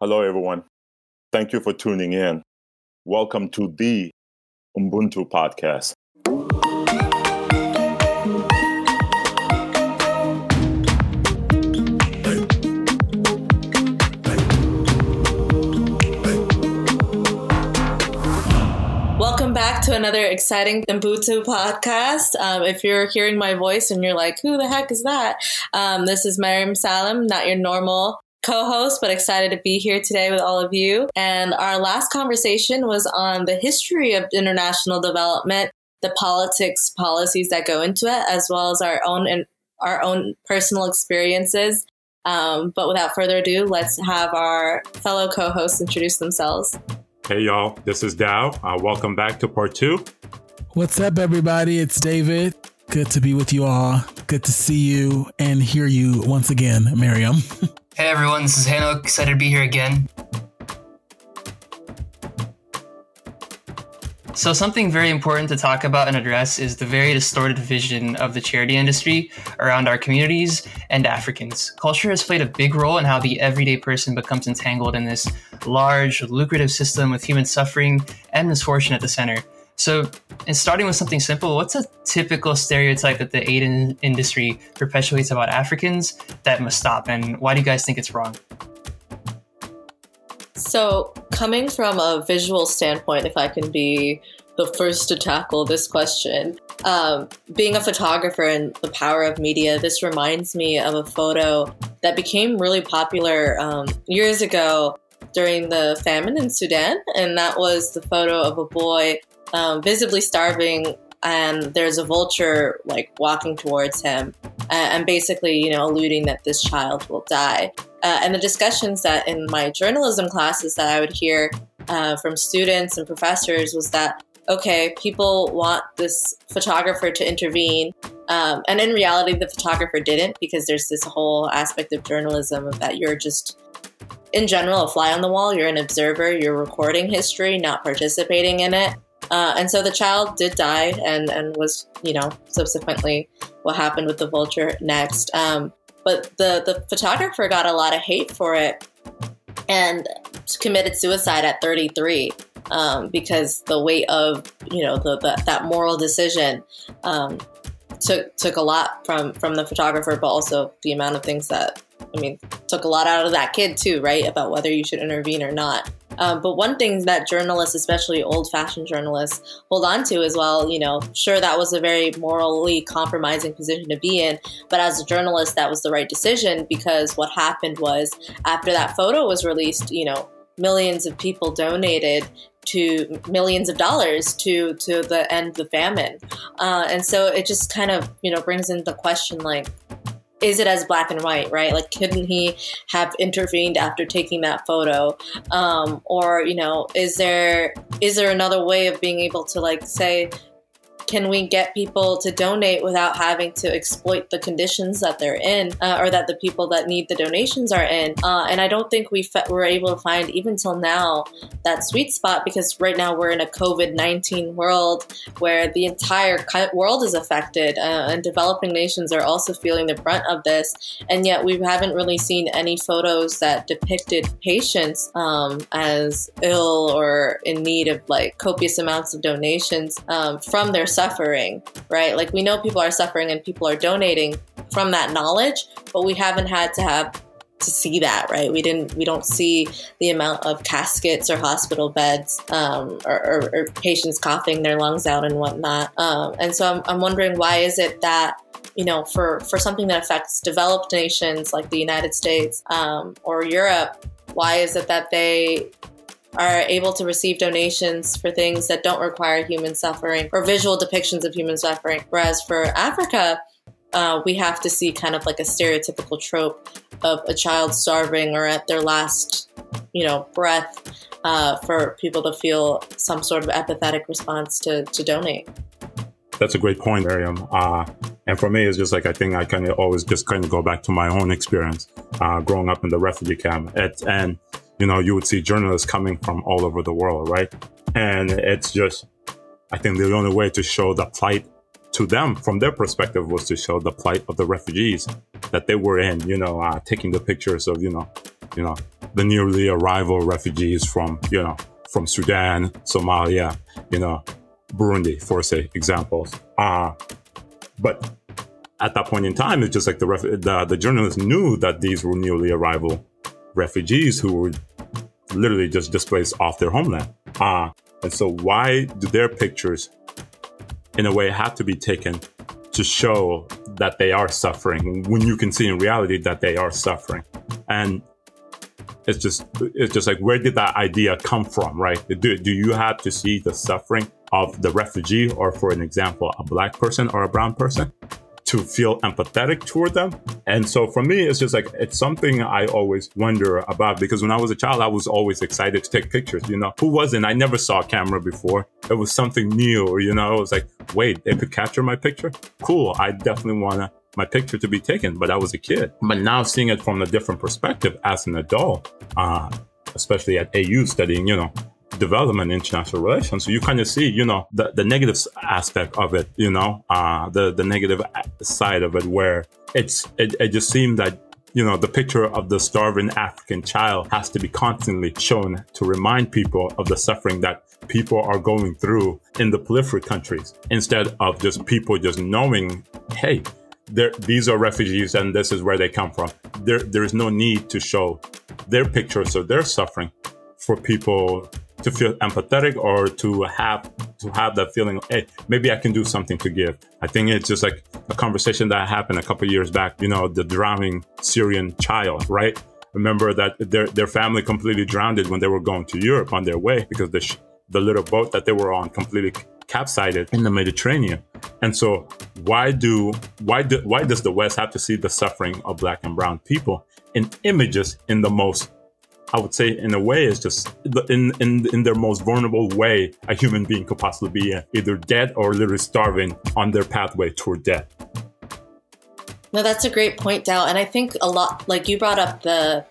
Hello, everyone. Thank you for tuning in. Welcome to the Ubuntu podcast. Welcome back to another exciting Ubuntu podcast. Um, if you're hearing my voice and you're like, who the heck is that? Um, this is Meriam Salem, not your normal co-host, but excited to be here today with all of you. And our last conversation was on the history of international development, the politics, policies that go into it, as well as our own and our own personal experiences. Um, but without further ado, let's have our fellow co-hosts introduce themselves. Hey y'all, this is Dow. Uh, welcome back to part two. What's up, everybody? It's David. Good to be with you all. Good to see you and hear you once again, Meriam. Hey everyone, this is Hano. Excited to be here again. So, something very important to talk about and address is the very distorted vision of the charity industry around our communities and Africans. Culture has played a big role in how the everyday person becomes entangled in this large, lucrative system with human suffering and misfortune at the center. So, in starting with something simple, what's a typical stereotype that the aid in- industry perpetuates about Africans that must stop, and why do you guys think it's wrong? So, coming from a visual standpoint, if I can be the first to tackle this question, um, being a photographer and the power of media, this reminds me of a photo that became really popular um, years ago during the famine in Sudan. And that was the photo of a boy um, visibly starving, and there's a vulture like walking towards him, and basically, you know, alluding that this child will die. Uh, and the discussions that in my journalism classes that I would hear uh, from students and professors was that okay, people want this photographer to intervene. Um, and in reality, the photographer didn't because there's this whole aspect of journalism that you're just, in general, a fly on the wall. You're an observer, you're recording history, not participating in it. Uh, and so the child did die and, and was, you know, subsequently what happened with the vulture next. Um, but the, the photographer got a lot of hate for it and committed suicide at 33 um, because the weight of, you know, the, the that moral decision um, took took a lot from from the photographer, but also the amount of things that I mean took a lot out of that kid too, right? About whether you should intervene or not. Um, but one thing that journalists, especially old fashioned journalists, hold on to as well, you know, sure, that was a very morally compromising position to be in. But as a journalist, that was the right decision because what happened was after that photo was released, you know, millions of people donated to millions of dollars to to the end the famine uh, and so it just kind of you know brings in the question like is it as black and white, right? Like, couldn't he have intervened after taking that photo? Um, or, you know, is there is there another way of being able to like say, can we get people to donate without having to exploit the conditions that they're in uh, or that the people that need the donations are in? Uh, and I don't think we fe- were able to find, even till now, that sweet spot because right now we're in a COVID 19 world where the entire world is affected uh, and developing nations are also feeling the brunt of this. And yet we haven't really seen any photos that depicted patients um, as ill or in need of like copious amounts of donations um, from their suffering, right? Like we know people are suffering and people are donating from that knowledge, but we haven't had to have to see that, right? We didn't, we don't see the amount of caskets or hospital beds um, or, or, or, patients coughing their lungs out and whatnot. Um, and so I'm, I'm wondering why is it that you know, for, for something that affects developed nations like the United States um, or Europe, why is it that they are able to receive donations for things that don't require human suffering or visual depictions of human suffering. Whereas for Africa, uh, we have to see kind of like a stereotypical trope of a child starving or at their last, you know, breath uh, for people to feel some sort of empathetic response to, to donate. That's a great point, Meriam. Uh, and for me, it's just like I think I kind of always just kind of go back to my own experience uh, growing up in the refugee camp. It, and you know, you would see journalists coming from all over the world, right? And it's just, I think the only way to show the plight to them from their perspective was to show the plight of the refugees that they were in, you know, uh, taking the pictures of, you know, you know, the newly arrival refugees from, you know, from Sudan, Somalia, you know, Burundi, for say examples. Uh, but at that point in time, it's just like the, ref- the the journalists knew that these were newly arrival refugees who were literally just displaced off their homeland. Uh, and so why do their pictures, in a way, have to be taken to show that they are suffering when you can see in reality that they are suffering? And it's just it's just like where did that idea come from, right? Do, do you have to see the suffering of the refugee or for an example, a black person or a brown person? To feel empathetic toward them. And so for me, it's just like, it's something I always wonder about because when I was a child, I was always excited to take pictures. You know, who wasn't? I never saw a camera before. It was something new, you know, I was like, wait, they could capture my picture? Cool. I definitely want to my picture to be taken, but I was a kid. But now seeing it from a different perspective as an adult, uh, especially at AU studying, you know, development international relations. So you kind of see, you know, the, the negative aspect of it, you know, uh, the, the negative side of it where it's, it, it just seemed that you know, the picture of the starving African child has to be constantly shown to remind people of the suffering that people are going through in the proliferate countries instead of just people just knowing, hey, these are refugees and this is where they come from. There, there is no need to show their pictures of their suffering for people to feel empathetic or to have to have that feeling hey maybe i can do something to give. I think it's just like a conversation that happened a couple years back you know the drowning syrian child right? Remember that their their family completely drowned when they were going to europe on their way because the sh- the little boat that they were on completely capsized in the mediterranean. And so why do why do why does the west have to see the suffering of black and brown people in images in the most I would say, in a way, is just in, in in their most vulnerable way a human being could possibly be, either dead or literally starving on their pathway toward death. No, that's a great point, Dal. And I think a lot, like you brought up the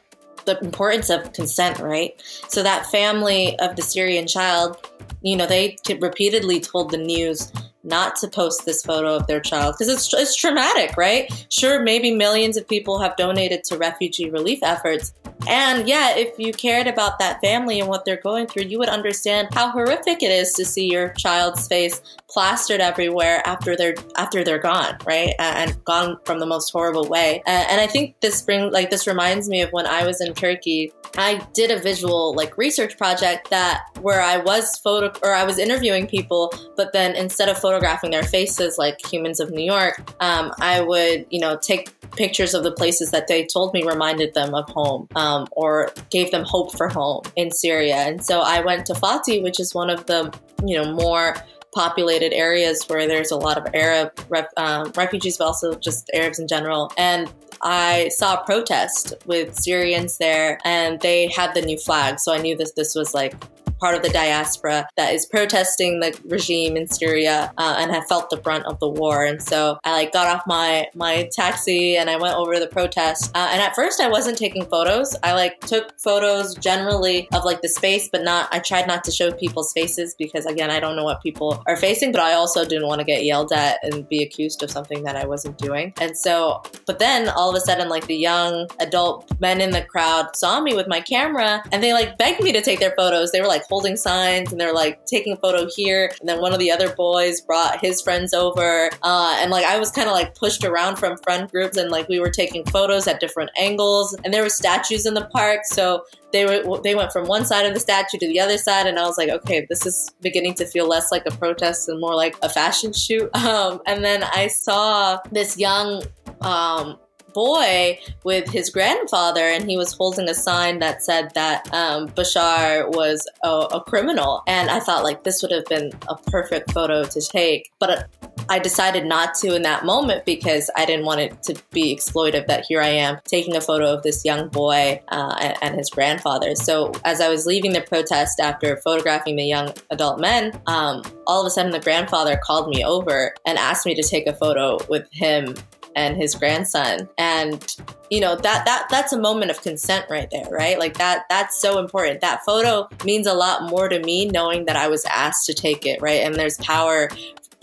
the importance of consent, right? So that family of the Syrian child, you know, they repeatedly told the news not to post this photo of their child because it's, it's traumatic, right? Sure, maybe millions of people have donated to refugee relief efforts. And yeah, if you cared about that family and what they're going through, you would understand how horrific it is to see your child's face plastered everywhere after they're after they're gone, right? And gone from the most horrible way. And I think this brings like this reminds me of when I was in Turkey. I did a visual like research project that where I was photo or I was interviewing people, but then instead of photographing their faces like humans of New York, um, I would you know take pictures of the places that they told me reminded them of home um, or gave them hope for home in Syria. And so I went to Fatih, which is one of the you know more populated areas where there's a lot of Arab um, refugees, but also just Arabs in general. And I saw a protest with Syrians there, and they had the new flag. So I knew this this was like part of the diaspora that is protesting the regime in Syria uh, and have felt the brunt of the war. And so I like got off my my taxi and I went over to the protest. Uh, and at first I wasn't taking photos. I like took photos generally of like the space, but not. I tried not to show people's faces because again I don't know what people are facing. But I also didn't want to get yelled at and be accused of something that I wasn't doing. And so, but then all of a sudden like the young adult men in the crowd saw me with my camera and they like begged me to take their photos. They were like holding signs and they're like taking a photo here. And then one of the other boys brought his friends over. Uh, and like I was kind of like pushed around from friend groups and like we were taking photos at different angles. And there were statues in the park. So they were they went from one side of the statue to the other side and i was like okay this is beginning to feel less like a protest and more like a fashion shoot um, and then i saw this young um, boy with his grandfather, and he was holding a sign that said that um, Bashar was a, a, criminal. And I thought like this would have been a perfect photo to take, but I decided not to in that moment because I didn't want it to be exploitive. That here I am taking a photo of this young boy uh, and, and, his grandfather. So as I was leaving the protest after photographing the young adult men, um, all of a sudden the grandfather called me over and asked me to take a photo with him and his grandson and you know that that that's a moment of consent right there right like that that's so important that photo means a lot more to me knowing that i was asked to take it right and there's power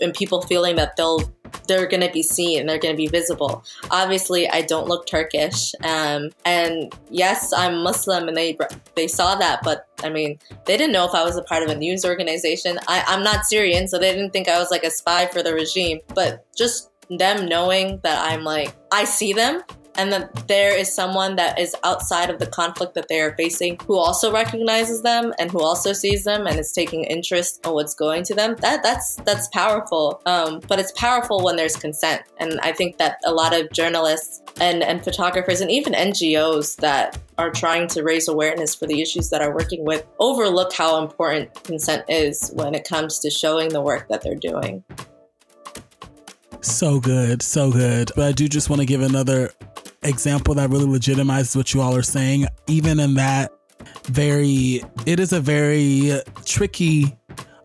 in people feeling that they'll they're to be seen, they're to be visible. Obviously, I don't look Turkish, um, and yes, I'm Muslim, and they they saw that, but I mean, they didn't know if I was a part of a news organization. I, I'm not Syrian, so they didn't think I was like a spy for the regime. But just them knowing that I'm like, I see them and that there is someone that is outside of the conflict that they are facing who also recognizes them and who also sees them and is taking interest in what's going to them that that's that's powerful. Um, but it's powerful when there's consent. And i think that a lot of journalists and, and photographers and even ngos that are trying to raise awareness for the issues that are working with overlook how important consent is when it comes to showing the work that they're doing so good, so good. But I do just want to give another example that really legitimizes what you all are saying. Even in that very, it is a very tricky,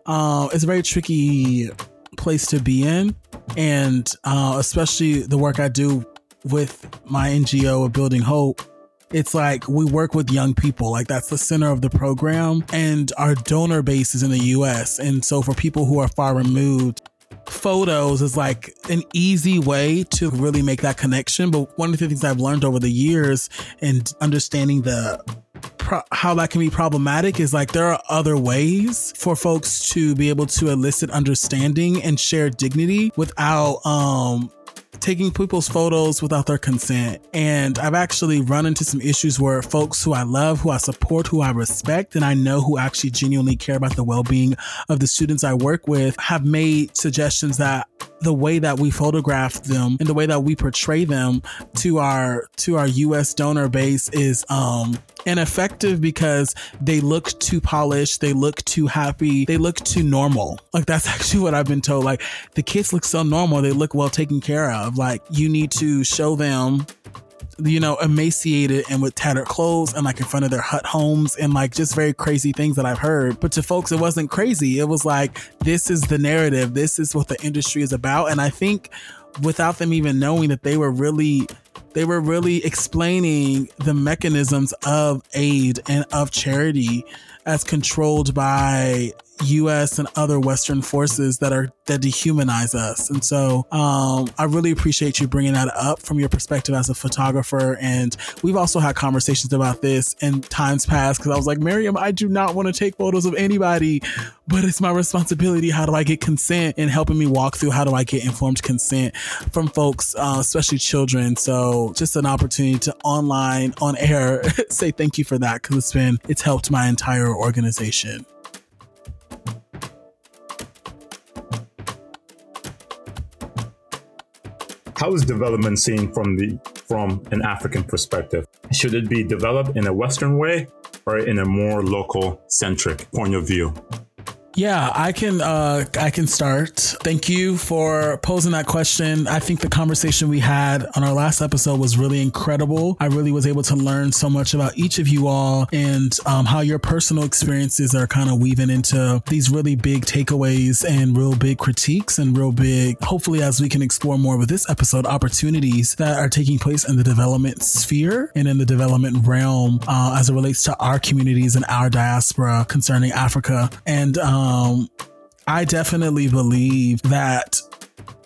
uh, it's a very tricky place to be in. And uh, especially the work I do with my NGO of Building Hope, it's like we work with young people like that's the center of the program and our donor base is in the us and so for people who are far removed photos is like an easy way to really make that connection. But one of the things I've learned over the years and understanding the how that can be problematic is like there are other ways for folks to be able to elicit understanding and share dignity without um taking people's photos without their consent. And I've actually run into some issues where folks who I love, who I support, who I respect, and I know who actually genuinely care about the well being of the students I work with have made suggestions that the way that we photograph them and the way that we portray them to our to our US donor base is um ineffective because they look too polished, they look too happy, they look too normal. Like that's actually what I've been told. Like the kids look so normal, they look well taken care of. Like you need to show them you know, emaciated and with tattered clothes and like in front of their hut homes and like just very crazy things that I've heard. But to folks, it wasn't crazy. It was like, this is the narrative. This is what the industry is about. And I think without them even knowing that they were really they were really explaining the mechanisms of aid and of charity as controlled by US and other Western forces that are that dehumanize us. And so um, I really appreciate you bringing that up from your perspective as a photographer. And we've also had conversations about this in times past because I was like, Meriam, I do not want to take photos of anybody, but it's my responsibility. How do I get consent? And helping me walk through how do I get informed consent from folks, uh, especially children. So just an opportunity to online, on air, say thank you for that because it's been, it's helped my entire organization. How is development seen from the from an African perspective? Should it be developed in a Western way or in a more local centric point of view? Yeah, I can uh I can start. Thank you for posing that question. I think the conversation we had on our last episode was really incredible. I really was able to learn so much about each of you all and um, how your personal experiences are kind of weaving into these really big takeaways and real big critiques and real big, hopefully, as we can explore more with this episode, opportunities that are taking place in the development sphere and in the development realm uh, as it relates to our communities and our diaspora concerning Africa. And um, um, I definitely believe that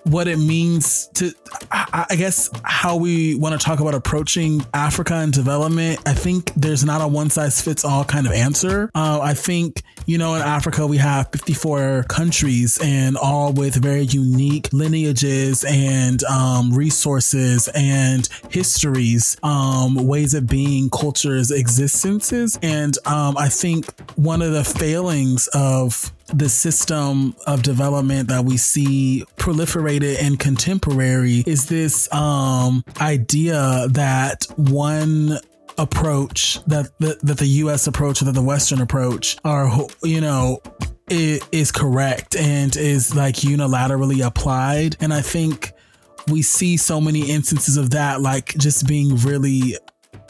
what it means to, I guess, how we want to talk about approaching Africa and development. I think there's not a one size fits all kind of answer. Uh, I think, you know, in Africa, we have 54 countries and all with very unique lineages and um, resources and histories, um, ways of being, cultures, existences. And um, I think one of the failings of the system of development that we see proliferated in contemporary is this um, idea that one approach that the, that the US approach or that the Western approach are, you know, is correct and is like unilaterally applied. And I think we see so many instances of that, like just being really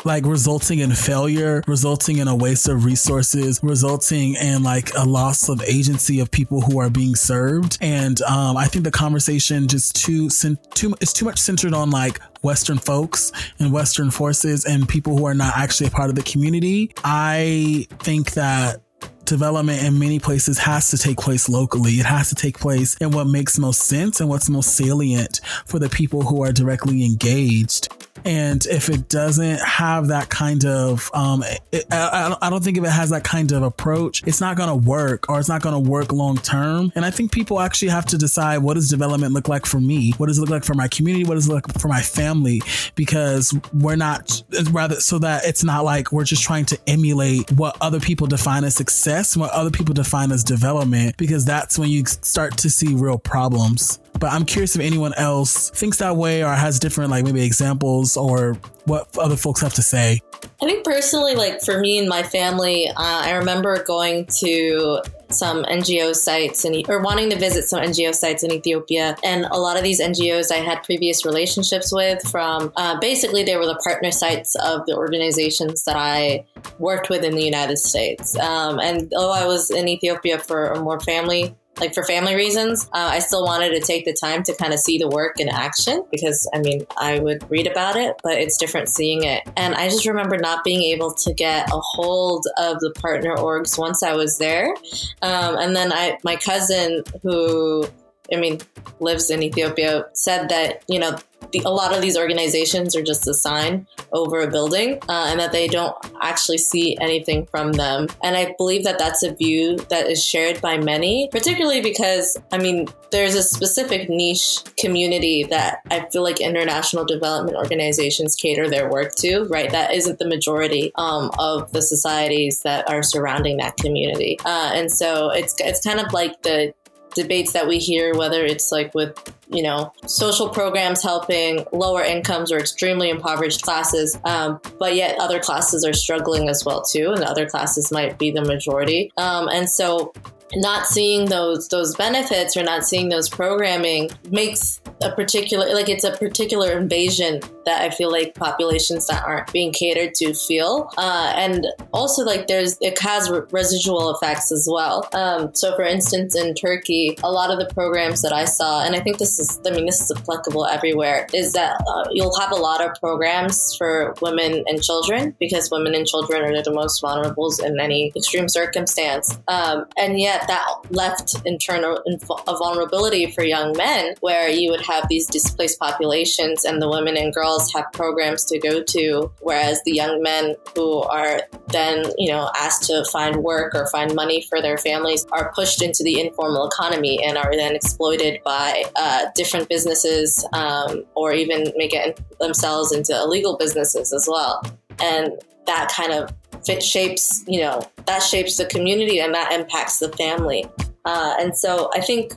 like resulting in failure, resulting in a waste of resources, resulting in like a loss of agency of people who are being served. And um, I think the conversation just too too it's too much centered on like Western folks and Western forces and people who are not actually a part of the community. I think that development in many places has to take place locally. It has to take place in what makes most sense and what's most salient for the people who are directly engaged. And if it doesn't have that kind of, um, it, I, I don't think if it has that kind of approach, it's not going to work or it's not going to work long term. And I think people actually have to decide what does development look like for me? What does it look like for my community? What does it look like for my family? Because we're not rather so that it's not like we're just trying to emulate what other people define as success, what other people define as development, because that's when you start to see real problems. But I'm curious if anyone else thinks that way or has different, like maybe examples or what other folks have to say. I think personally, like for me and my family, uh, I remember going to some NGO sites and or wanting to visit some NGO sites in Ethiopia, and a lot of these NGOs I had previous relationships with. From uh, basically, they were the partner sites of the organizations that I worked with in the United States. Um, and though I was in Ethiopia for a more family like for family reasons, uh, I still wanted to take the time to kind of see the work in action because I mean, I would read about it, but it's different seeing it. And I just remember not being able to get a hold of the partner orgs once I was there. Um, and then I, my cousin who I mean, lives in Ethiopia, said that, you know, the, a lot of these organizations are just a sign over a building uh, and that they don't actually see anything from them. And I believe that that's a view that is shared by many, particularly because, I mean, there's a specific niche community that I feel like international development organizations cater their work to, right? That isn't the majority um, of the societies that are surrounding that community. Uh, and so it's, it's kind of like the debates that we hear, whether it's like with, you know, social programs helping lower incomes or extremely impoverished classes, um, but yet other classes are struggling as well too, and other classes might be the majority. Um, and so not seeing those those benefits or not seeing those programming makes a particular like it's a particular invasion that I feel like populations that aren't being catered to feel, uh, and also like there's it has residual effects as well. Um, so for instance, in Turkey, a lot of the programs that I saw, and I think this is I mean this is applicable everywhere, is that uh, you'll have a lot of programs for women and children because women and children are the most vulnerable in any extreme circumstance, um, and yet that left internal a vulnerability for young men where you would have these displaced populations and the women and girls have programs to go to, whereas the young men who are then, you know, asked to find work or find money for their families are pushed into the informal economy and are then exploited by uh, different businesses um, or even make it themselves into illegal businesses as well. And that kind of fit shapes, you know, that shapes the community and that impacts the family. Uh, and so I think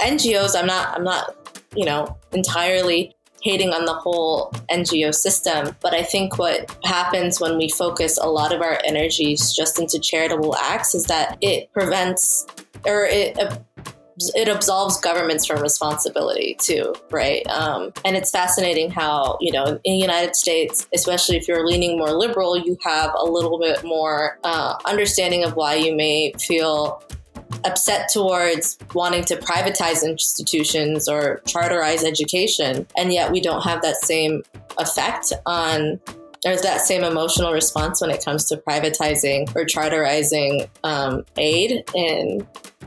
NGOs, I'm not, I'm not, you know, entirely hating on the whole NGO system, but I think what happens when we focus a lot of our energies just into charitable acts is that it prevents or it it absolves governments from responsibility too, right? Um, and it's fascinating how you know in the United States, especially if you're leaning more liberal, you have a little bit more uh, understanding of why you may feel upset towards wanting to privatize institutions or charterize education, and yet we don't have that same effect on there's that same emotional response when it comes to privatizing or charterizing um, aid in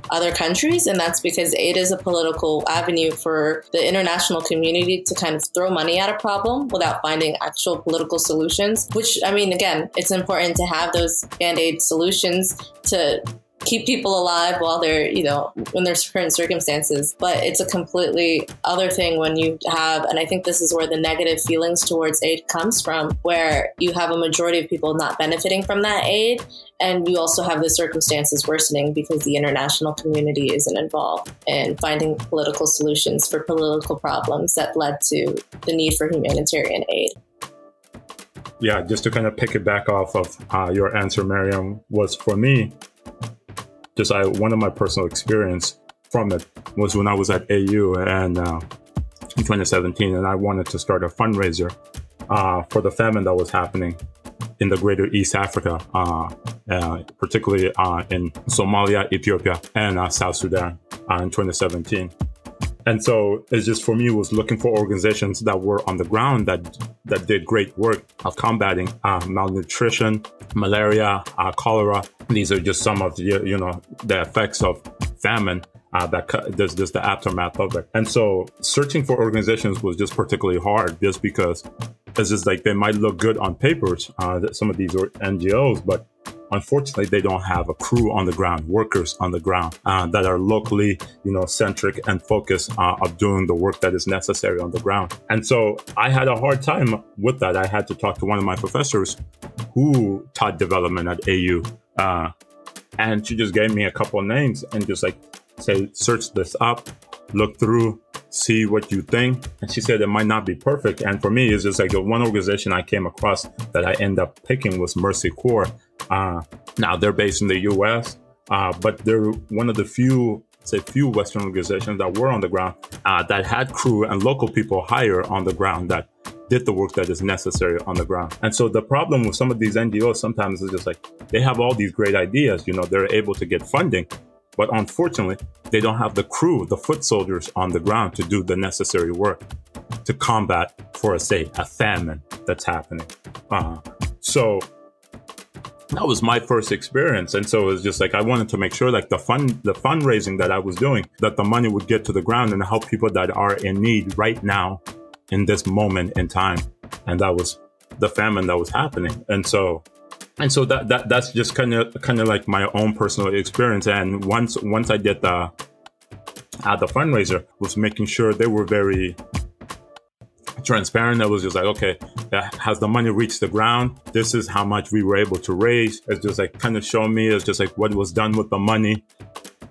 other countries. And that's because aid is a political avenue for the international community to kind of throw money at a problem without finding actual political solutions, which, I mean, again, it's important to have those band aid solutions to keep people alive while they're, you know, in their current circumstances. But it's a completely other thing when you have, and I think this is where the negative feelings towards aid comes from, where you have a majority of people not benefiting from that aid. And you also have the circumstances worsening because the international community isn't involved in finding political solutions for political problems that led to the need for humanitarian aid yeah, just to kind of pick it back off of uh, your answer, Meriam, was for me, just I one of my personal experience from it was when I was at AU and uh, in 2017, and I wanted to start a fundraiser uh, for the famine that was happening in the greater East Africa, uh, uh particularly uh, in Somalia, Ethiopia, and South Sudan in 2017. And so it's just for me was looking for organizations that were on the ground that that did great work of combating uh, malnutrition, malaria, uh, cholera. These are just some of the you know the effects of famine uh, that there's just the aftermath of it. And so searching for organizations was just particularly hard just because it's just like they might look good on papers, uh, some of these are NGOs, but unfortunately they don't have a crew on the ground, workers on the ground uh, that are locally, you know, centric and focused uh, of doing the work that is necessary on the ground. And so I had a hard time with that. I had to talk to one of my professors who taught development at AU. Uh, and she just gave me a couple of names and just like say, search this up, look through, see what you think. And she said it might not be perfect. And for me, it's just like the one organization I came across that I end up picking was Mercy Corps. Uh, now they're based in the U.S., uh, but they're one of the few, say, few Western organizations that were on the ground uh, that had crew and local people hire on the ground that did the work that is necessary on the ground. And so the problem with some of these NGOs sometimes is just like they have all these great ideas, you know, they're able to get funding, but unfortunately, they don't have the crew, the foot soldiers on the ground to do the necessary work to combat, for a say, a famine that's happening. Uh, so that was my first experience, and so it was just like I wanted to make sure, like the fund, the fundraising that I was doing, that the money would get to the ground and help people that are in need right now, in this moment in time, and that was the famine that was happening, and so and so that, that that's just kind of kind of like my own personal experience. And once once i did the uh, the fundraiser was making sure they were very transparent. I was just like okay has the money reached the ground. This is how much we were able to raise. It's just like kind of showing me it's just like what was done with the money.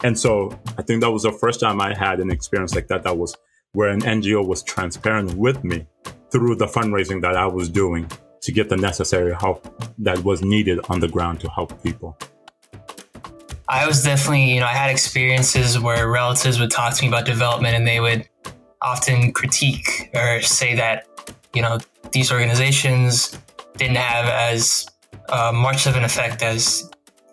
And so i think that was the first time i had an experience like that that was where an ngo was transparent with me through the fundraising that i was doing to get the necessary help that was needed on the ground to help people. I was definitely, you know, I had experiences where relatives would talk to me about development and they would often critique or say that, you know, these organizations didn't have as uh, much of an effect as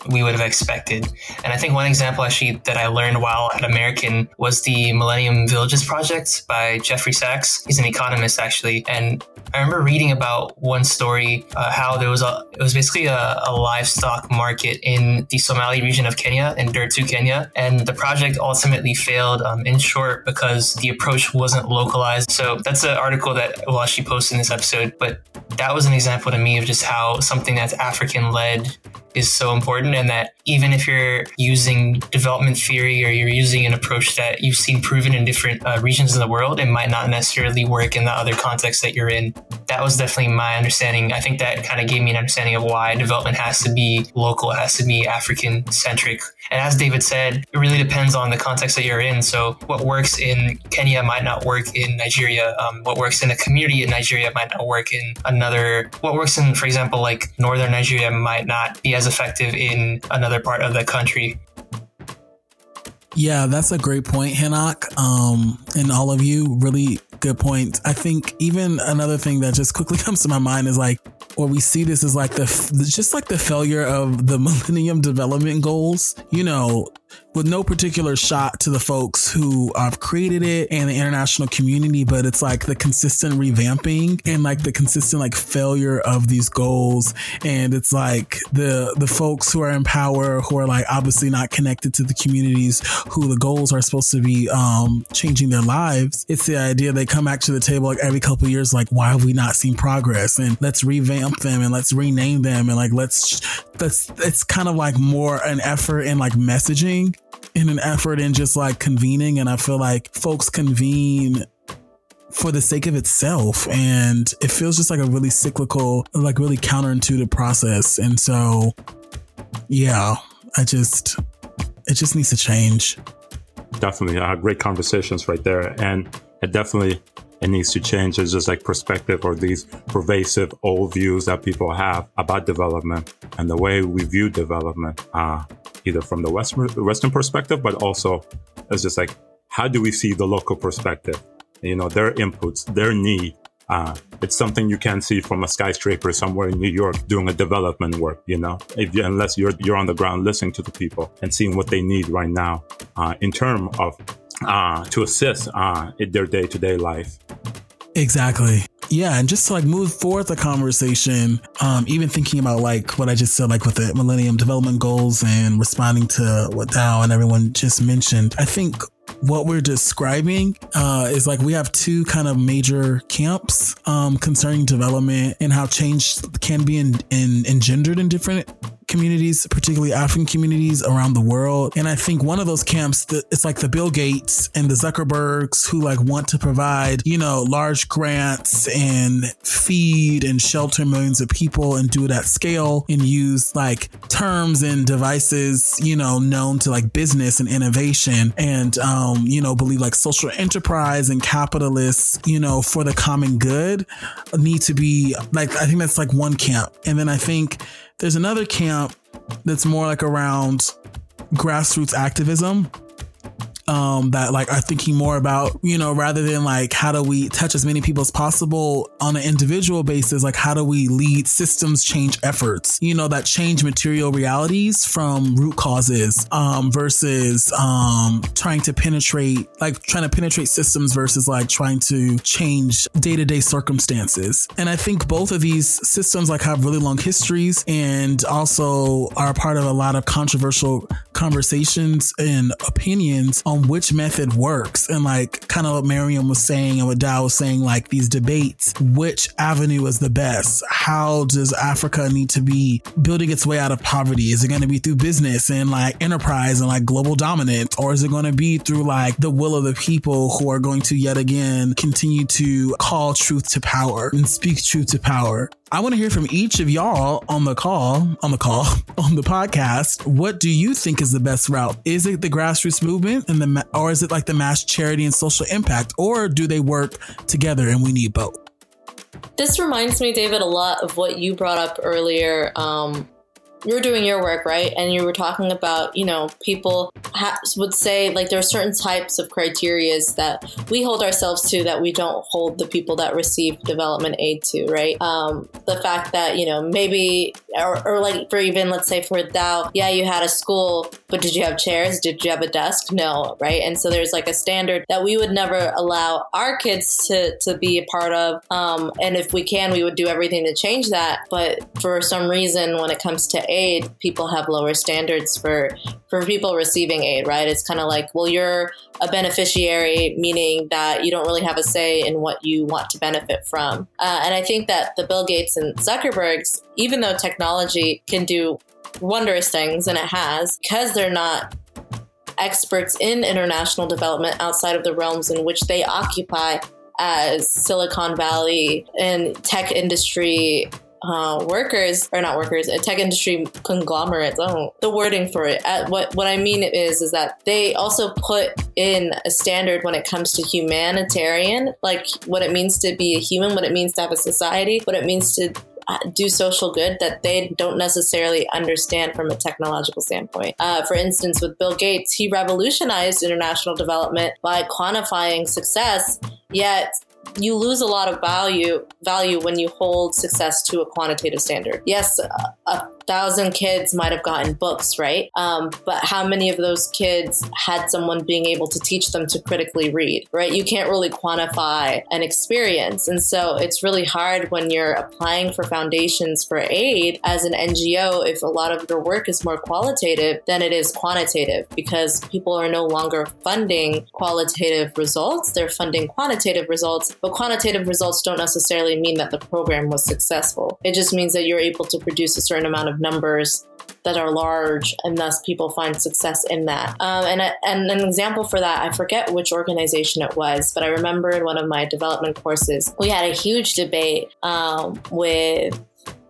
we would have expected. And I think one example actually that I learned while at American was the Millennium Villages Project by Jeffrey Sachs. He's an economist actually. And I remember reading about one story uh, how there was a it was basically a, a, livestock market in the Somali region of Kenya in Dertu, Kenya, and the project ultimately failed. Um, in short, because the approach wasn't localized. So that's an article that we'll actually post in this episode. But that was an example to me of just how something that's African led is so important and that even if you're using development theory or you're using an approach that you've seen proven in different uh, regions of the world it might not necessarily work in the other context that you're in. That was definitely my understanding. I think that kind of gave me an understanding of why development has to be local it has to be african centric and as david said it really depends on the context that you're in. So what works in kenya might not work in nigeria. Um, what works in a community in nigeria might not work in another what works in for example like northern nigeria might not be as effective in another part of the country. Yeah, that's a great point, Hanok. Um, and all of you, really good point. I think even another thing that just quickly comes to my mind is like, where we see this is like the just like the failure of the Millennium Development Goals. You know, with no particular shot to the folks who have created it and the international community, but it's like the consistent revamping and like the consistent like failure of these goals. And it's like the the folks who are in power who are like obviously not connected to the communities who the goals are supposed to be um changing their lives. It's the idea they come back to the table like every couple years, like why have we not seen progress? And let's revamp them and let's rename them and like let's that's it's kind of like more an effort in like messaging in an effort in just like convening. And I feel like folks convene for the sake of itself. And it feels just like a really cyclical, like really counterintuitive process. And so, yeah, I just, it just needs to change. Definitely. Uh, great conversations right there. And it definitely, it needs to change. It's just like perspective or these pervasive old views that people have about development and the way we view development. Uh, either from the Western, Western perspective, but also it's just like, how do we see the local perspective? You know, their inputs, their need. Uh, it's something you can't see from a skyscraper somewhere in New York doing a development work, you know, if unless you're, you're on the ground listening to the people and seeing what they need right now uh, in terms of uh, to assist uh, in their day to day life. Exactly. Yeah, and just to like move forward the conversation, um, even thinking about like what I just said, like with the Millennium Development Goals and responding to what Dow and everyone just mentioned, I think what we're describing uh, is like we have two kind of major camps um, concerning development and how change can be in, in, engendered in different communities, particularly African communities around the world. And I think one of those camps, that it's like the Bill Gates and the Zuckerbergs who like want to provide, you know, large grants and feed and shelter millions of people and do it at scale and use like terms and devices, you know, known to like business and innovation and, um, you know, believe like social enterprise and capitalists, you know, for the common good need to be like, I think that's like one camp. And then I think there's another camp that's more like around grassroots activism um, that like are thinking more about, you know, rather than like how do we touch as many people as possible on an individual basis, like how do we lead systems change efforts, you know, that change material realities from root causes um, versus um, trying to penetrate, like trying to penetrate systems versus like trying to change day to day circumstances. And I think both of these systems like have really long histories and also are part of a lot of controversial conversations and opinions on which method works. And like kind of what Meriam was saying and what Dow was saying, like these debates, which avenue is the best? How does Africa need to be building its way out of poverty? Is it going to be through business and like enterprise and like global dominance? Or is it going to be through like the will of the people who are going to yet again continue to call truth to power and speak truth to power? I want to hear from each of y'all on the call, on the call, on the podcast. What do you think is the best route? Is it the grassroots movement and the, or is it like the mass charity and social impact, or do they work together and we need both? This reminds me, David, a lot of what you brought up earlier um, you're doing your work, right? And you were talking about, you know, people ha- would say like there are certain types of criterias that we hold ourselves to that we don't hold the people that receive development aid to, right? Um, the fact that, you know, maybe, or, or like for even, let's say for Dow, yeah, you had a school, but did you have chairs? Did you have a desk? No, right? And so there's like a standard that we would never allow our kids to, to be a part of. Um, and if we can, we would do everything to change that. But for some reason, when it comes to aid, people have lower standards for for people receiving aid, right? It's kind of like, well, you're a beneficiary, meaning that you don't really have a say in what you want to benefit from. Uh, and I think that the Bill Gates and Zuckerbergs, even though technology can do wondrous things, and it has, because they're not experts in international development outside of the realms in which they occupy as Silicon Valley and tech industry uh, workers or not workers, a tech industry conglomerates. The wording for it. Uh, what what I mean is is that they also put in a standard when it comes to humanitarian, like what it means to be a human, what it means to have a society, what it means to uh, do social good that they don't necessarily understand from a technological standpoint. Uh, for instance, with Bill Gates, he revolutionized international development by quantifying success, yet you lose a lot of value value when you hold success to a quantitative standard. Yes, a, a thousand kids might have gotten books, right? Um, but how many of those kids had someone being able to teach them to critically read, right? You can't really quantify an experience. And so it's really hard when you're applying for foundations for aid as an NGO if a lot of your work is more qualitative than it is quantitative because people are no longer funding qualitative results, they're funding quantitative results, but quantitative results don't necessarily mean that the program was successful. It just means that you're able to produce a certain amount of numbers that are large, and thus people find success in that. Um, and, a, and an example for that, I forget which organization it was, but I remember in one of my development courses, we had a huge debate um, with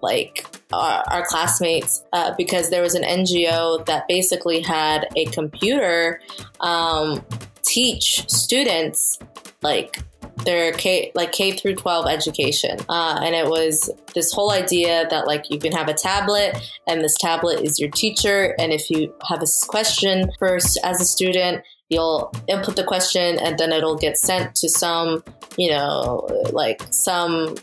like our, our classmates uh, because there was an NGO that basically had a computer um, teach students like their K like K through 12 education. Uh, and it was this whole idea that like you can have a tablet and this tablet is your teacher. And if you have a question first as a student, you'll input the question and then it'll get sent to some, you know, like some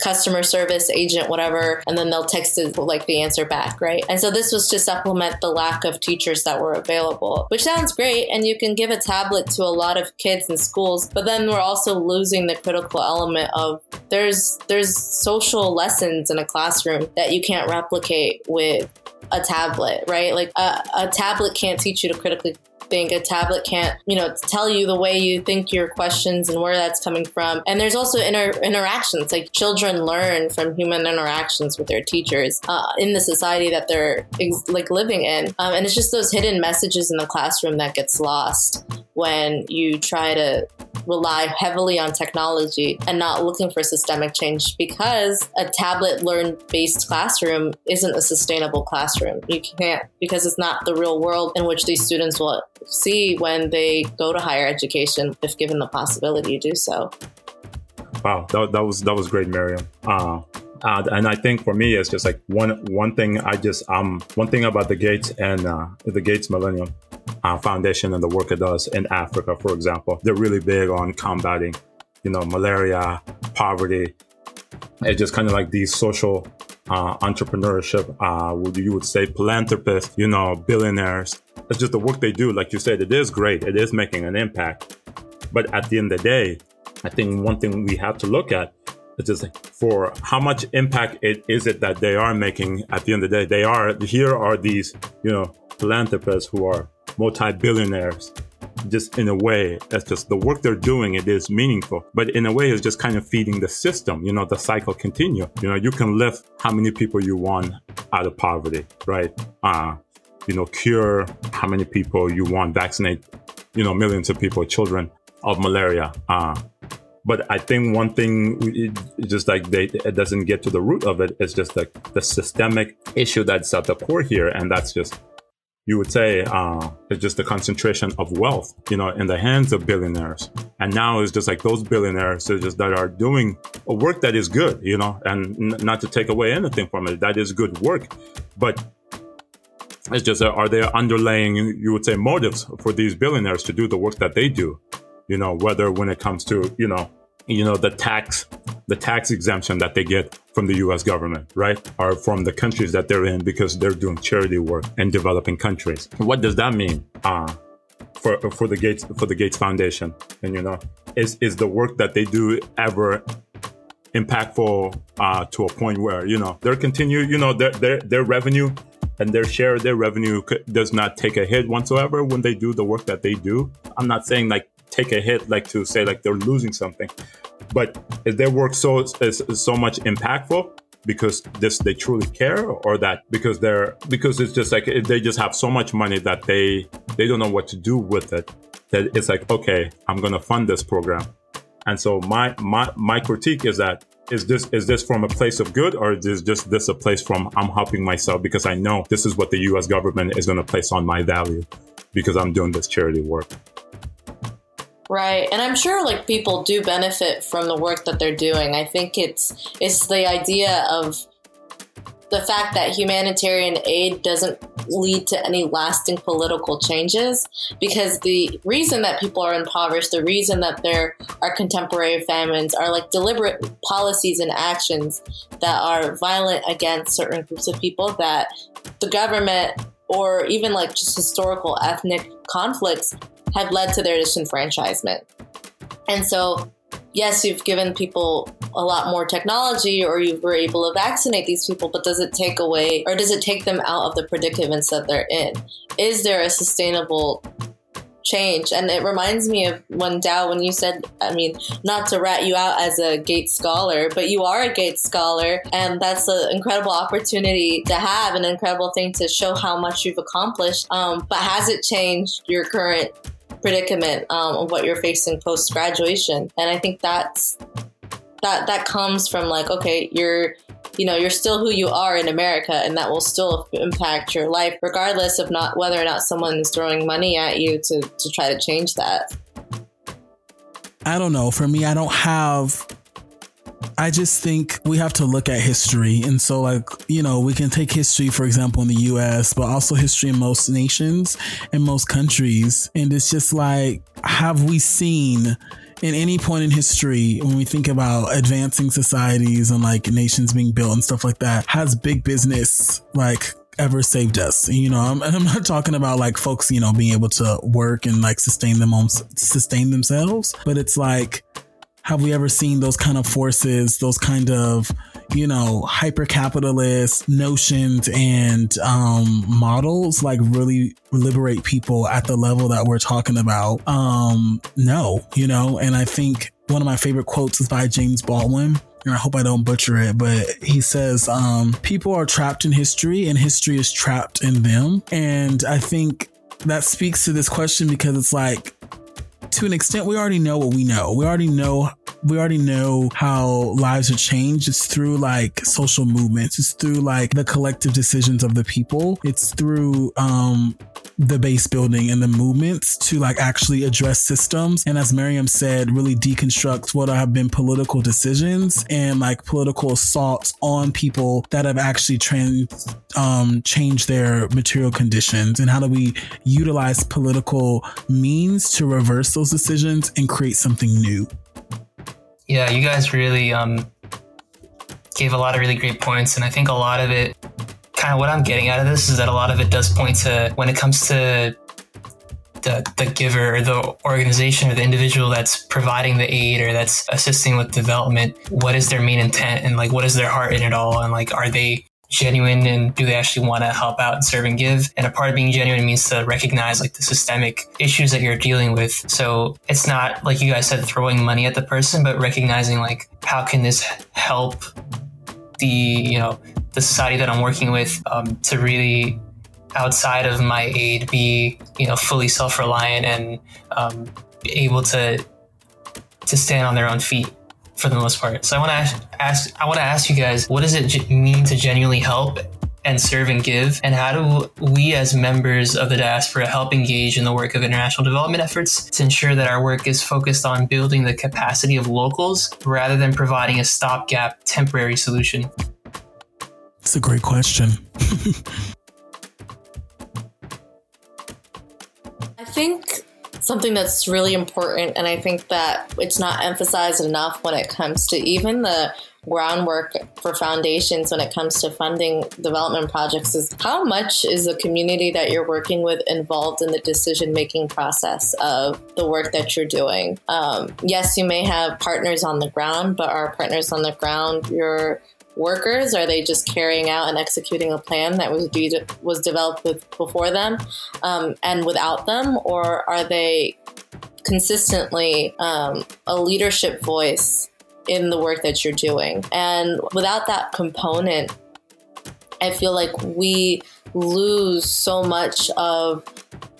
customer service agent, whatever, and then they'll text it like the answer back, right? And so this was to supplement the lack of teachers that were available, which sounds great. And you can give a tablet to a lot of kids in schools, but then we're also losing the critical element of there's there's social lessons in a classroom that you can't replicate with a tablet, right? Like a, a tablet can't teach you to critically think a tablet can't you know tell you the way you think your questions and where that's coming from. And there's also inter- interactions like children learn from human interactions with their teachers uh, in the society that they're ex- like living in. Um, and it's just those hidden messages in the classroom that gets lost when you try to rely heavily on technology and not looking for systemic change because a tablet learn based classroom isn't a sustainable classroom. You can't, because it's not the real world in which these students will see when they go to higher education if given the possibility to do so. Wow, that, that was that was great, Meriam. Uh, uh, and I think for me, it's just like one one thing. I just um one thing about the Gates and uh, the Gates Millennium uh, Foundation and the work it does in Africa, for example, they're really big on combating, you know, malaria, poverty. It's just kind of like these social uh, entrepreneurship, uh, would you would say philanthropists, you know, billionaires. It's just the work they do. Like you said, it is great. It is making an impact. But at the end of the day, I think one thing we have to look at is just for how much impact it is it that they are making at the end of the day. They are, here are these, you know, philanthropists who are multi-billionaires just in a way that's just the work they're doing it is meaningful. But in a way it's just kind of feeding the system you know the cycle continue. You know you can lift how many people you want out of poverty right? Uh you know cure how many people you want vaccinate you know millions of people children of malaria. Uh but I think one thing just like they it doesn't get to the root of it. It's just like the systemic issue that's at the core here, and that's just you would say uh, it's just the concentration of wealth, you know, in the hands of billionaires. And now it's just like those billionaires just that are doing a work that is good, you know, and n- not to take away anything from it, that is good work. But it's just uh, are there underlying, you would say, motives for these billionaires to do the work that they do? You know, whether when it comes to you know you know the tax the tax exemption that they get from the US government, right? Are from the countries that they're in because they're doing charity work in developing countries. What does that mean? Uh, for, for the Gates for the Gates Foundation. And you know, is is the work that they do ever impactful uh, to a point where, you know, their continue, you know, their their their revenue and their share of their revenue does not take a hit whatsoever when they do the work that they do. I'm not saying like take a hit like to say like they're losing something. But is their work so is, is so much impactful because this they truly care or that because they're because it's just like they just have so much money that they they don't know what to do with it that it's like okay i'm gonna fund this program. And so my my my critique is that is this is this from a place of good or is just this a place from i'm helping myself because i know this is what the us government is going to place on my value because i'm doing this charity work Right. And I'm sure like people do benefit from the work that they're doing. I think it's it's the idea of the fact that humanitarian aid doesn't lead to any lasting political changes because the reason that people are impoverished, the reason that there are contemporary famines are like deliberate policies and actions that are violent against certain groups of people that the government or even like just historical ethnic conflicts have led to their disenfranchisement. And so, yes, you've given people a lot more technology or you were able to vaccinate these people, but does it take away or does it take them out of the predicaments that they're in? Is there a sustainable change? And it reminds me of when Dow, when you said, I mean, not to rat you out as a Gates scholar, but you are a Gates scholar, and that's an incredible opportunity to have, an incredible thing to show how much you've accomplished. Um, but has it changed your current predicament um, of what you're facing post graduation. And I think that's that that comes from like, okay, you're you know you're still who you are in America, and that will still impact your life, regardless of not whether or not someone is throwing money at you to to try to change that. I don't know. For me, I don't have I just think we have to look at history. And so, like, you know, we can take history, for example, in the US, but also history in most nations and most countries. And it's just like, have we seen in any point in history, when we think about advancing societies and like nations being built and stuff like that, has big business like ever saved us. You know, I'm, I'm not talking about like folks, you know, being able to work and like sustain them on sustain themselves, but it's like, have we ever seen those kind of forces, those kind of, you know, hyper capitalist notions and um, models like really liberate people at the level that we're talking about? Um, no, you know, and I think one of my favorite quotes is by James Baldwin and I hope I don't butcher it, but he says, um, people are trapped in history and history is trapped in them. And I think that speaks to this question because it's like, to an extent, we already know what we know. We already know we already know how lives are changed. It's through like social movements. It's through like the collective decisions of the people. It's through um the base building and the movements to like actually address systems. And as Meriam said, really deconstruct what have been political decisions and like political assaults on people that have actually trans um changed their material conditions. And how do we utilize political means to reverse those decisions and create something new? Yeah, you guys really um, gave a lot of really great points, and I think a lot of it, kind of what I'm getting out of this, is that a lot of it does point to when it comes to the, the giver or the organization or the individual that's providing the aid or that's assisting with development what is their main intent and like what is their heart in it all? And like are they genuine and do they actually want to help out and serve and give? And a part of being genuine means to recognize like the systemic issues that you're dealing with. So it's not like you guys said throwing money at the person but recognizing like how can this help the you know the society that i'm working with um, to really outside of my aid be you know fully self-reliant and um, able to to stand on their own feet for the most part. So I want to ask, ask I want to ask you guys, what does it mean to genuinely help and serve and give? And how do we, as members of the diaspora, help engage in the work of international development efforts to ensure that our work is focused on building the capacity of locals rather than providing a stopgap temporary solution? It's a great question. I think something that's really important, and I think that it's not emphasized enough when it comes to even the groundwork for foundations when it comes to funding development projects is how much is the community that you're working with involved in the decision making process of the work that you're doing. Um, yes, you may have partners on the ground, but are partners on the ground your workers? Are they just carrying out and executing a plan that was de- was developed with before them um, and without them, or are they consistently um, a leadership voice in the work that you're doing? And without that component, I feel like we lose so much of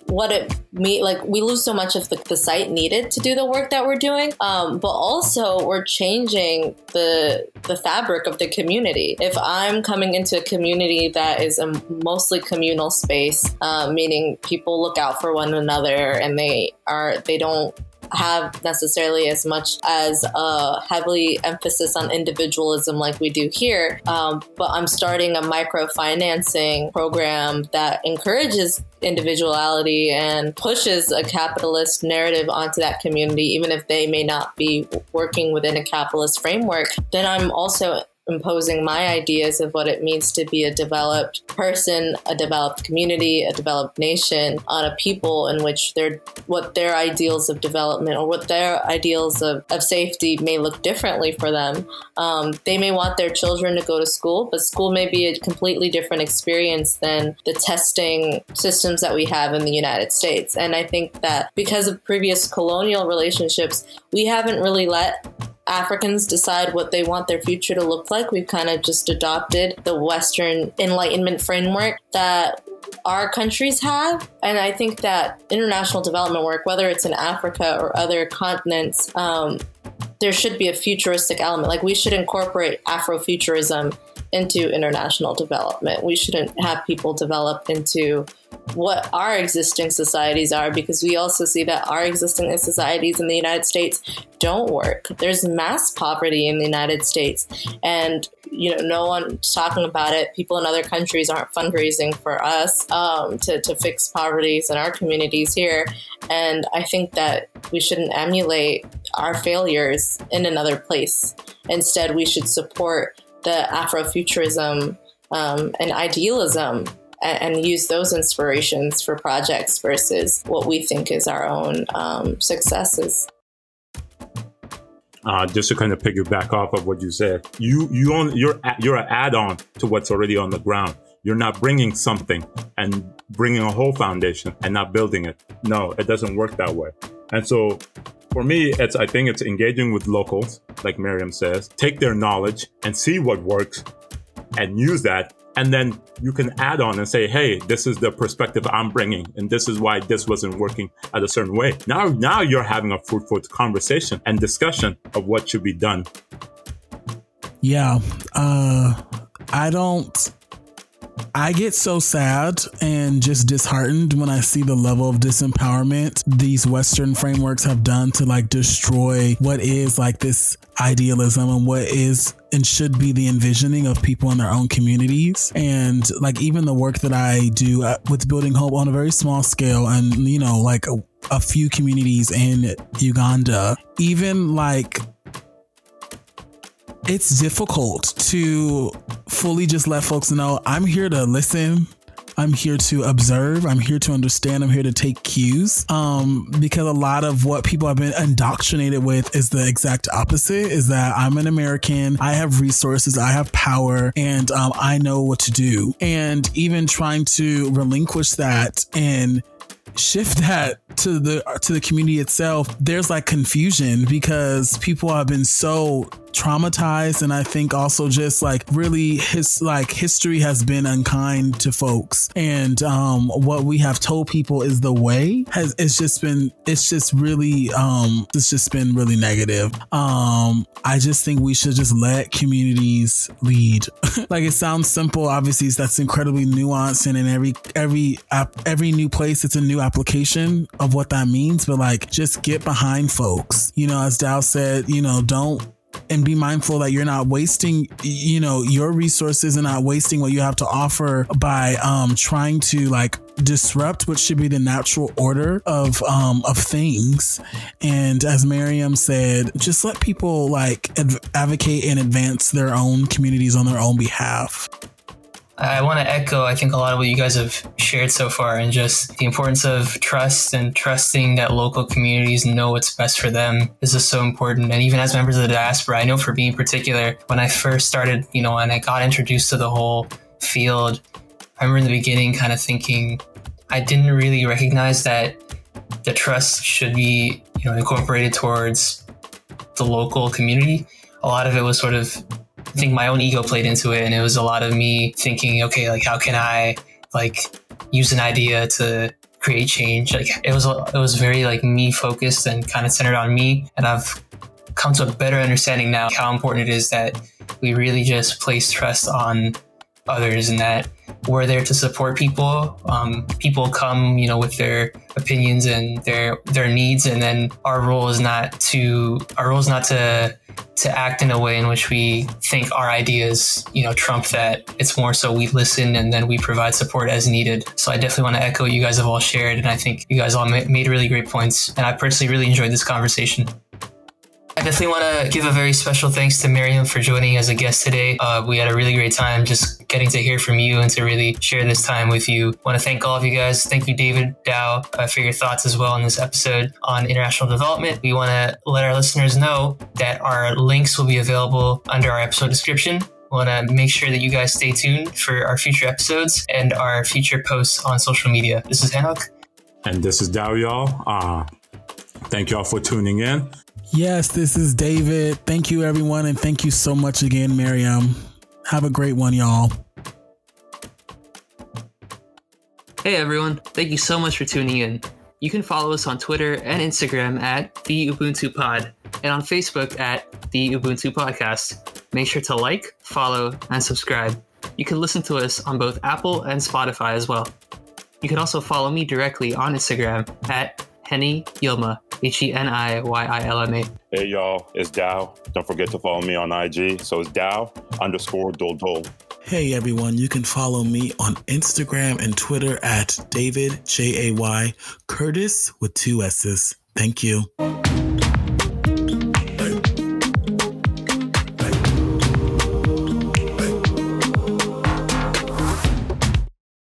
what it me like we lose so much of the, the site needed to do the work that we're doing. Um, but also we're changing the the fabric of the community. If i'm coming into a community that is a mostly communal space uh, meaning people look out for one another and they are they don't have necessarily as much as a heavily emphasis on individualism like we do here. Um, but I'm starting a microfinancing program that encourages individuality and pushes a capitalist narrative onto that community, even if they may not be working within a capitalist framework. Then I'm also imposing my ideas of what it means to be a developed person, a developed community, a developed nation on a people in which their what their ideals of development or what their ideals of, of safety may look differently for them. Um, they may want their children to go to school, but school may be a completely different experience than the testing systems that we have in the United States. And I think that because of previous colonial relationships, we haven't really let Africans decide what they want their future to look like. We've kind of just adopted the Western Enlightenment framework that our countries have. And I think that international development work, whether it's in Africa or other continents, um, there should be a futuristic element. Like we should incorporate Afrofuturism into international development. We shouldn't have people develop into what our existing societies are because we also see that our existing societies in the United States don't work. There's mass poverty in the United States and you know no one's talking about it. People in other countries aren't fundraising for us um, to, to fix poverties in our communities here. And I think that we shouldn't emulate our failures in another place. Instead, we should support the Afrofuturism um, and idealism and, and, use those inspirations for projects versus what we think is our own um, successes. Uh, just to kind of piggyback off of what you said, you you own you're you're an add-on to what's already on the ground. You're not bringing something and bringing a whole foundation and not building it. No, it doesn't work that way. And so for me, it's I think it's engaging with locals, like Meriam says, take their knowledge and see what works and use that. And then you can add on and say, hey, this is the perspective I'm bringing, and this is why this wasn't working at a certain way. Now, now you're having a fruitful conversation and discussion of what should be done. Yeah. Uh, I don't I get so sad and just disheartened when I see the level of disempowerment these Western frameworks have done to like destroy what is like this idealism and what is and should be the envisioning of people in their own communities. And like even the work that I do uh, with Building Hope on a very small scale and, you know, like a, a few communities in Uganda, even like it's difficult to fully just let folks know I'm here to listen. I'm here to observe. I'm here to understand. I'm here to take cues. Um, because a lot of what people have been indoctrinated with is the exact opposite is that I'm an American. I have resources. I have power and um, I know what to do. And even trying to relinquish that and shift that to the to the community itself there's like confusion because people have been so traumatized and I think also just like really his like history has been unkind to folks. And um what we have told people is the way has it's just been it's just really um it's just been really negative. Um I just think we should just let communities lead. Like it sounds simple. Obviously that's incredibly nuanced and in every every every new place it's a new application of what that means but like just get behind folks. You know as Dow said you know don't and be mindful that you're not wasting you know your resources and not wasting what you have to offer by um trying to like disrupt what should be the natural order of um of things. And as Meriam said just let people like adv- advocate and advance their own communities on their own behalf I want to echo, I think, a lot of what you guys have shared so far, and just the importance of trust and trusting that local communities know what's best for them is just so important. And even as members of the diaspora, I know for me in particular, when I first started, you know, and I got introduced to the whole field, I remember in the beginning kind of thinking I didn't really recognize that the trust should be, you know, incorporated towards the local community. A lot of it was sort of think my own ego played into it, and it was a lot of me thinking, okay, like how can I like use an idea to create change? Like it was it was very like me focused and kind of centered on me, and I've come to a better understanding now how important it is that we really just place trust on others and that we're there to support people. Um, people come, you know, with their opinions and their their needs, and then our role is not to our role is not to to act in a way in which we think our ideas, you know, trump that. It's more so we listen and then we provide support as needed. So I definitely want to echo what you guys have all shared, and I think you guys all made really great points. And I personally really enjoyed this conversation. I definitely want to give a very special thanks to Meriam for joining as a guest today. Uh, we had a really great time just getting to hear from you and to really share this time with you. I want to thank all of you guys. Thank you, David Dow, uh, for your thoughts as well in this episode on international development. We want to let our listeners know that our links will be available under our episode description. We want to make sure that you guys stay tuned for our future episodes and our future posts on social media. This is Hanok. And this is Dow, y'all. Uh, thank y'all for tuning in. Yes, this is David. Thank you, everyone. And thank you so much again, Meriam. Have a great one, y'all. Hey, everyone. Thank you so much for tuning in. You can follow us on Twitter and Instagram at the Ubuntu Pod and on Facebook at the Ubuntu Podcast. Make sure to like, follow, and subscribe. You can listen to us on both Apple and Spotify as well. You can also follow me directly on Instagram at Henny Yilma, H E N I Y I L M A. Hey y'all, it's Dow. Don't forget to follow me on IG. So it's Dow underscore Dol Dol. Hey everyone, you can follow me on Instagram and Twitter at David J A Y Curtis with two S's. Thank you.